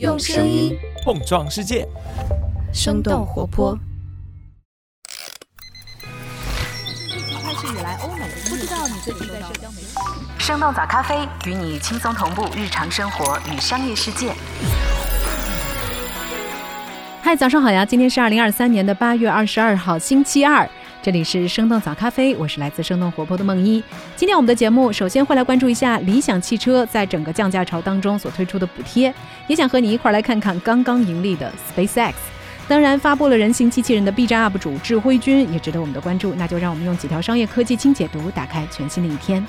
用声音碰撞世界，生动活泼。疫情开始以来，欧美不知道你最近在社交媒体。生动早咖啡与你轻松同步日常生活与商业世界。嗨，早上好呀！今天是二零二三年的八月二十二号，星期二。这里是生动早咖啡，我是来自生动活泼的梦一。今天我们的节目首先会来关注一下理想汽车在整个降价潮当中所推出的补贴，也想和你一块来看看刚刚盈利的 SpaceX。当然，发布了人形机器人的 B 站 UP 主智辉君也值得我们的关注。那就让我们用几条商业科技轻解读，打开全新的一天。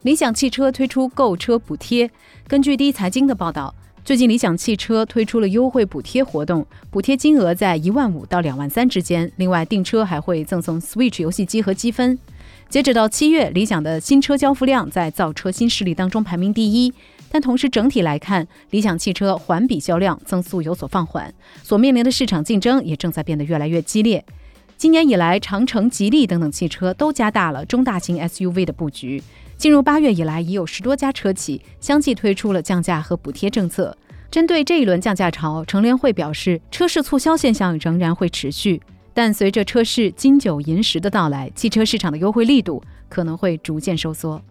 理想汽车推出购车补贴，根据第一财经的报道。最近，理想汽车推出了优惠补贴活动，补贴金额在一万五到两万三之间。另外，订车还会赠送 Switch 游戏机和积分。截止到七月，理想的新车交付量在造车新势力当中排名第一。但同时，整体来看，理想汽车环比销量增速有所放缓，所面临的市场竞争也正在变得越来越激烈。今年以来，长城、吉利等等汽车都加大了中大型 SUV 的布局。进入八月以来，已有十多家车企相继推出了降价和补贴政策。针对这一轮降价潮，乘联会表示，车市促销现象仍然会持续，但随着车市金九银十的到来，汽车市场的优惠力度可能会逐渐收缩。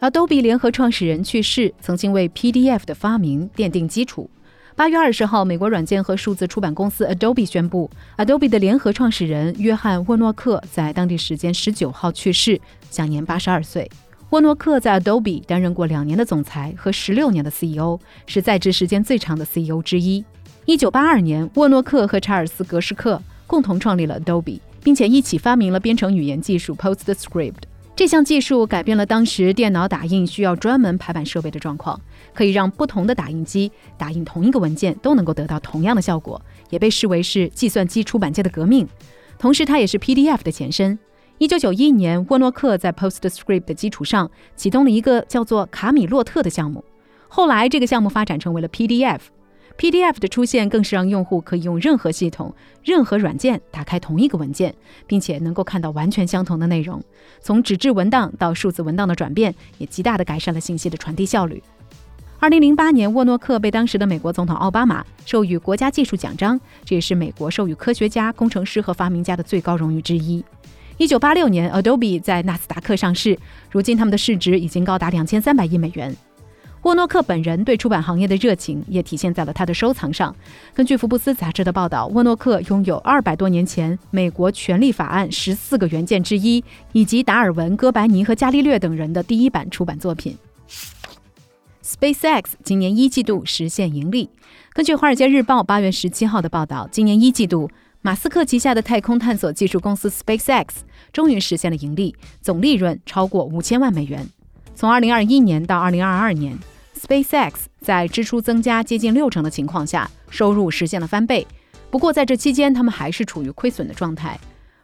Adobe 联合创始人去世，曾经为 PDF 的发明奠定基础。八月二十号，美国软件和数字出版公司 Adobe 宣布，Adobe 的联合创始人约翰沃诺克在当地时间十九号去世，享年八十二岁。沃诺克在 Adobe 担任过两年的总裁和十六年的 CEO，是在职时间最长的 CEO 之一。一九八二年，沃诺克和查尔斯·格什克共同创立了 Adobe，并且一起发明了编程语言技术 PostScript。这项技术改变了当时电脑打印需要专门排版设备的状况，可以让不同的打印机打印同一个文件都能够得到同样的效果，也被视为是计算机出版界的革命。同时，它也是 PDF 的前身。一九九一年，沃诺克在 PostScript 的基础上启动了一个叫做卡米洛特的项目，后来这个项目发展成为了 PDF。PDF 的出现更是让用户可以用任何系统、任何软件打开同一个文件，并且能够看到完全相同的内容。从纸质文档到数字文档的转变，也极大地改善了信息的传递效率。二零零八年，沃诺克被当时的美国总统奥巴马授予国家技术奖章，这也是美国授予科学家、工程师和发明家的最高荣誉之一。一九八六年，Adobe 在纳斯达克上市，如今他们的市值已经高达两千三百亿美元。沃诺克本人对出版行业的热情也体现在了他的收藏上。根据福布斯杂志的报道，沃诺克拥有二百多年前美国权利法案十四个原件之一，以及达尔文、哥白尼和伽利略等人的第一版出版作品。SpaceX 今年一季度实现盈利。根据《华尔街日报》八月十七号的报道，今年一季度，马斯克旗下的太空探索技术公司 SpaceX 终于实现了盈利，总利润超过五千万美元。从二零二一年到二零二二年。SpaceX 在支出增加接近六成的情况下，收入实现了翻倍。不过在这期间，他们还是处于亏损的状态。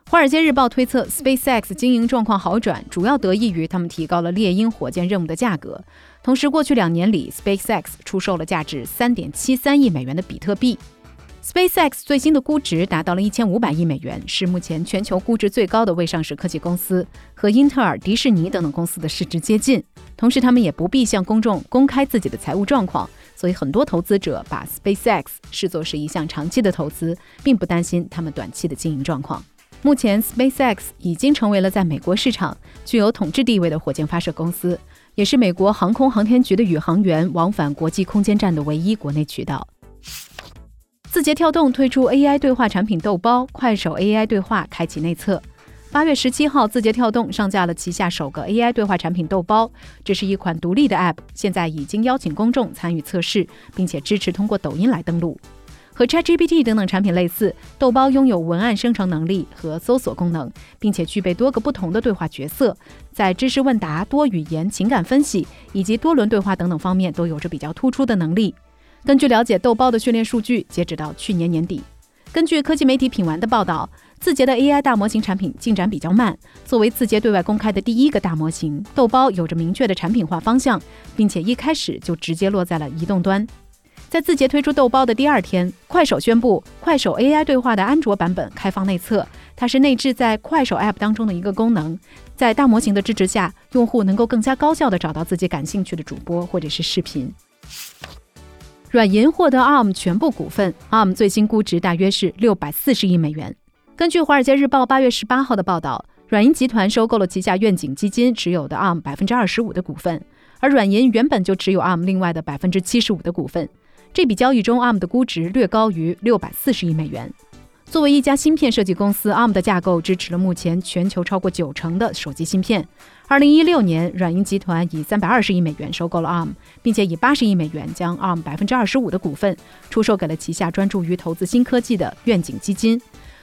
华尔街日报推测，SpaceX 经营状况好转，主要得益于他们提高了猎鹰火箭任务的价格。同时，过去两年里，SpaceX 出售了价值三点七三亿美元的比特币。SpaceX 最新的估值达到了一千五百亿美元，是目前全球估值最高的未上市科技公司，和英特尔、迪士尼等等公司的市值接近。同时，他们也不必向公众公开自己的财务状况，所以很多投资者把 SpaceX 视作是一项长期的投资，并不担心他们短期的经营状况。目前，SpaceX 已经成为了在美国市场具有统治地位的火箭发射公司，也是美国航空航天局的宇航员往返国际空间站的唯一国内渠道。字节跳动推出 AI 对话产品豆包，快手 AI 对话开启内测。八月十七号，字节跳动上架了旗下首个 AI 对话产品豆包，这是一款独立的 App，现在已经邀请公众参与测试，并且支持通过抖音来登录。和 ChatGPT 等等产品类似，豆包拥有文案生成能力和搜索功能，并且具备多个不同的对话角色，在知识问答、多语言、情感分析以及多轮对话等等方面都有着比较突出的能力。根据了解，豆包的训练数据截止到去年年底。根据科技媒体品玩的报道，字节的 AI 大模型产品进展比较慢。作为字节对外公开的第一个大模型，豆包有着明确的产品化方向，并且一开始就直接落在了移动端。在字节推出豆包的第二天，快手宣布快手 AI 对话的安卓版本开放内测，它是内置在快手 App 当中的一个功能。在大模型的支持下，用户能够更加高效地找到自己感兴趣的主播或者是视频。软银获得 ARM 全部股份，ARM 最新估值大约是六百四十亿美元。根据《华尔街日报》八月十八号的报道，软银集团收购了旗下愿景基金持有的 ARM 百分之二十五的股份，而软银原本就持有 ARM 另外的百分之七十五的股份。这笔交易中，ARM 的估值略高于六百四十亿美元。作为一家芯片设计公司，ARM 的架构支持了目前全球超过九成的手机芯片。二零一六年，软银集团以三百二十亿美元收购了 ARM，并且以八十亿美元将 ARM 百分之二十五的股份出售给了旗下专注于投资新科技的愿景基金。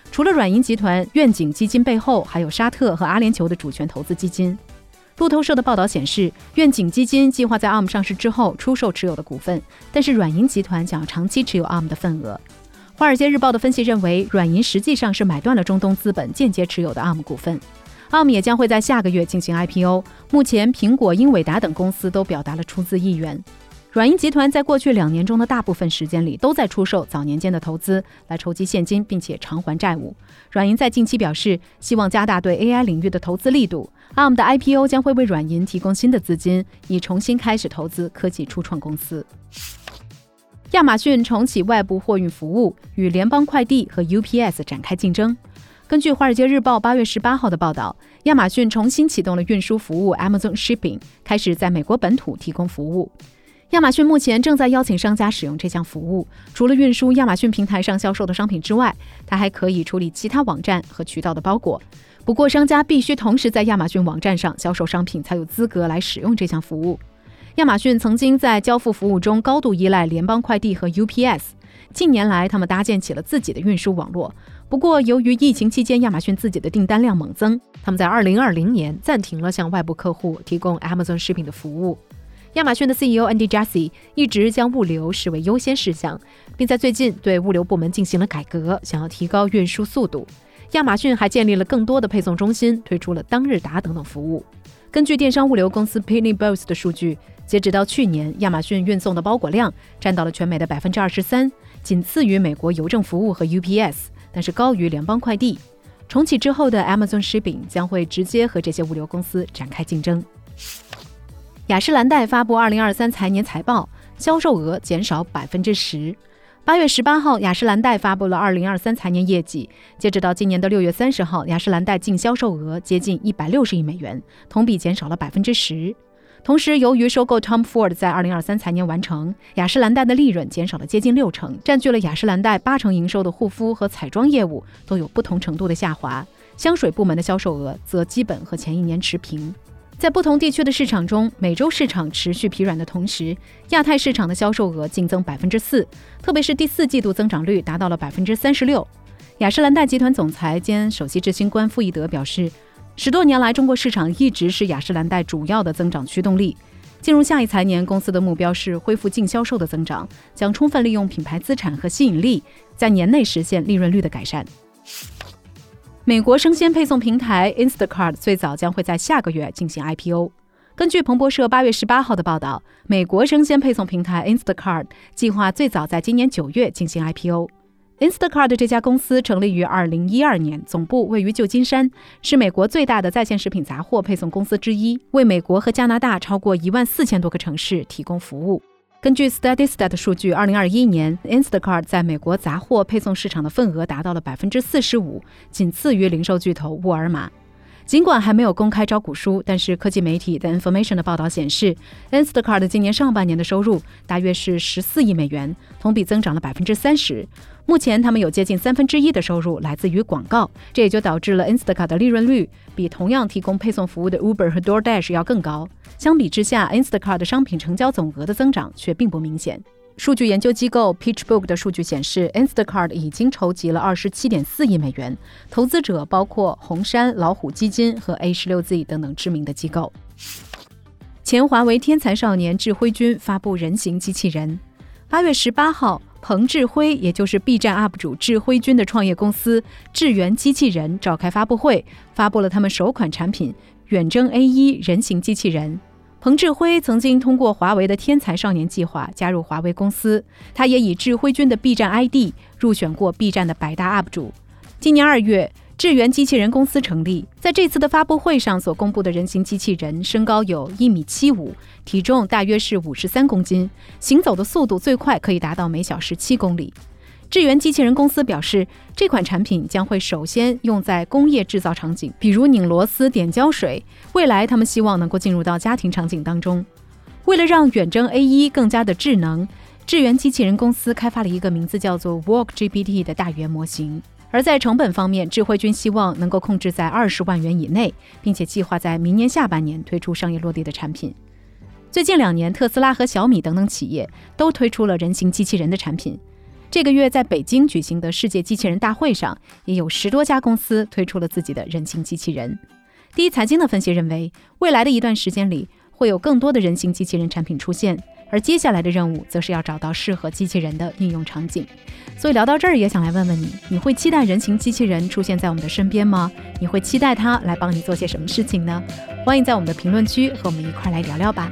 除了软银集团，愿景基金背后还有沙特和阿联酋的主权投资基金。路透社的报道显示，愿景基金计划在 ARM 上市之后出售持有的股份，但是软银集团想要长期持有 ARM 的份额。《华尔街日报》的分析认为，软银实际上是买断了中东资本间接持有的 ARM 股份。ARM 也将会在下个月进行 IPO。目前，苹果、英伟达等公司都表达了出资意愿。软银集团在过去两年中的大部分时间里都在出售早年间的投资来筹集现金，并且偿还债务。软银在近期表示，希望加大对 AI 领域的投资力度。ARM 的 IPO 将会为软银提供新的资金，以重新开始投资科技初创公司。亚马逊重启外部货运服务，与联邦快递和 UPS 展开竞争。根据《华尔街日报》八月十八号的报道，亚马逊重新启动了运输服务 Amazon Shipping，开始在美国本土提供服务。亚马逊目前正在邀请商家使用这项服务，除了运输亚马逊平台上销售的商品之外，它还可以处理其他网站和渠道的包裹。不过，商家必须同时在亚马逊网站上销售商品，才有资格来使用这项服务。亚马逊曾经在交付服务中高度依赖联邦快递和 UPS。近年来，他们搭建起了自己的运输网络。不过，由于疫情期间亚马逊自己的订单量猛增，他们在2020年暂停了向外部客户提供 Amazon 食品的服务。亚马逊的 CEO Andy Jassy 一直将物流视为优先事项，并在最近对物流部门进行了改革，想要提高运输速度。亚马逊还建立了更多的配送中心，推出了当日达等等服务。根据电商物流公司 Pitney Bowes 的数据。截止到去年，亚马逊运送的包裹量占到了全美的百分之二十三，仅次于美国邮政服务和 UPS，但是高于联邦快递。重启之后的 Amazon Shipping 将会直接和这些物流公司展开竞争。雅诗兰黛发布二零二三财年财报，销售额减少百分之十。八月十八号，雅诗兰黛发布了二零二三财年业绩。截止到今年的六月三十号，雅诗兰黛净销售额接近一百六十亿美元，同比减少了百分之十。同时，由于收购 Tom Ford 在二零二三财年完成，雅诗兰黛的利润减少了接近六成，占据了雅诗兰黛八成营收的护肤和彩妆业务都有不同程度的下滑。香水部门的销售额则基本和前一年持平。在不同地区的市场中，美洲市场持续疲软的同时，亚太市场的销售额净增百分之四，特别是第四季度增长率达到了百分之三十六。雅诗兰黛集团总裁兼首席执行官傅义德表示。十多年来，中国市场一直是雅诗兰黛主要的增长驱动力。进入下一财年，公司的目标是恢复净销售的增长，将充分利用品牌资产和吸引力，在年内实现利润率的改善。美国生鲜配送平台 Instacart 最早将会在下个月进行 IPO。根据彭博社八月十八号的报道，美国生鲜配送平台 Instacart 计划最早在今年九月进行 IPO。Instacart 这家公司成立于二零一二年，总部位于旧金山，是美国最大的在线食品杂货配送公司之一，为美国和加拿大超过一万四千多个城市提供服务。根据 Statista 的数据二零二一年 Instacart 在美国杂货配送市场的份额达到了百分之四十五，仅次于零售巨头沃尔玛。尽管还没有公开招股书，但是科技媒体 The Information 的报道显示，Instacart 今年上半年的收入大约是十四亿美元，同比增长了百分之三十。目前，他们有接近三分之一的收入来自于广告，这也就导致了 Instacart 的利润率比同样提供配送服务的 Uber 和 DoorDash 要更高。相比之下，Instacart 的商品成交总额的增长却并不明显。数据研究机构 PitchBook 的数据显示，Instacart 已经筹集了二十七点四亿美元，投资者包括红杉、老虎基金和 A 十六 Z 等等知名的机构。前华为天才少年智辉君发布人形机器人。八月十八号。彭智辉，也就是 B 站 UP 主智辉君的创业公司智源机器人召开发布会，发布了他们首款产品远征 A 一人形机器人。彭志辉曾经通过华为的天才少年计划加入华为公司，他也以志辉君的 B 站 ID 入选过 B 站的百大 UP 主。今年二月，智源机器人公司成立，在这次的发布会上所公布的人形机器人，身高有一米七五，体重大约是五十三公斤，行走的速度最快可以达到每小时七公里。智源机器人公司表示，这款产品将会首先用在工业制造场景，比如拧螺丝、点胶水。未来，他们希望能够进入到家庭场景当中。为了让远征 A 一更加的智能，智源机器人公司开发了一个名字叫做 Walk GPT 的大语言模型。而在成本方面，智慧君希望能够控制在二十万元以内，并且计划在明年下半年推出商业落地的产品。最近两年，特斯拉和小米等等企业都推出了人形机器人的产品。这个月在北京举行的世界机器人大会上，也有十多家公司推出了自己的人形机器人。第一财经的分析认为，未来的一段时间里会有更多的人形机器人产品出现，而接下来的任务则是要找到适合机器人的应用场景。所以聊到这儿，也想来问问你：你会期待人形机器人出现在我们的身边吗？你会期待它来帮你做些什么事情呢？欢迎在我们的评论区和我们一块来聊聊吧。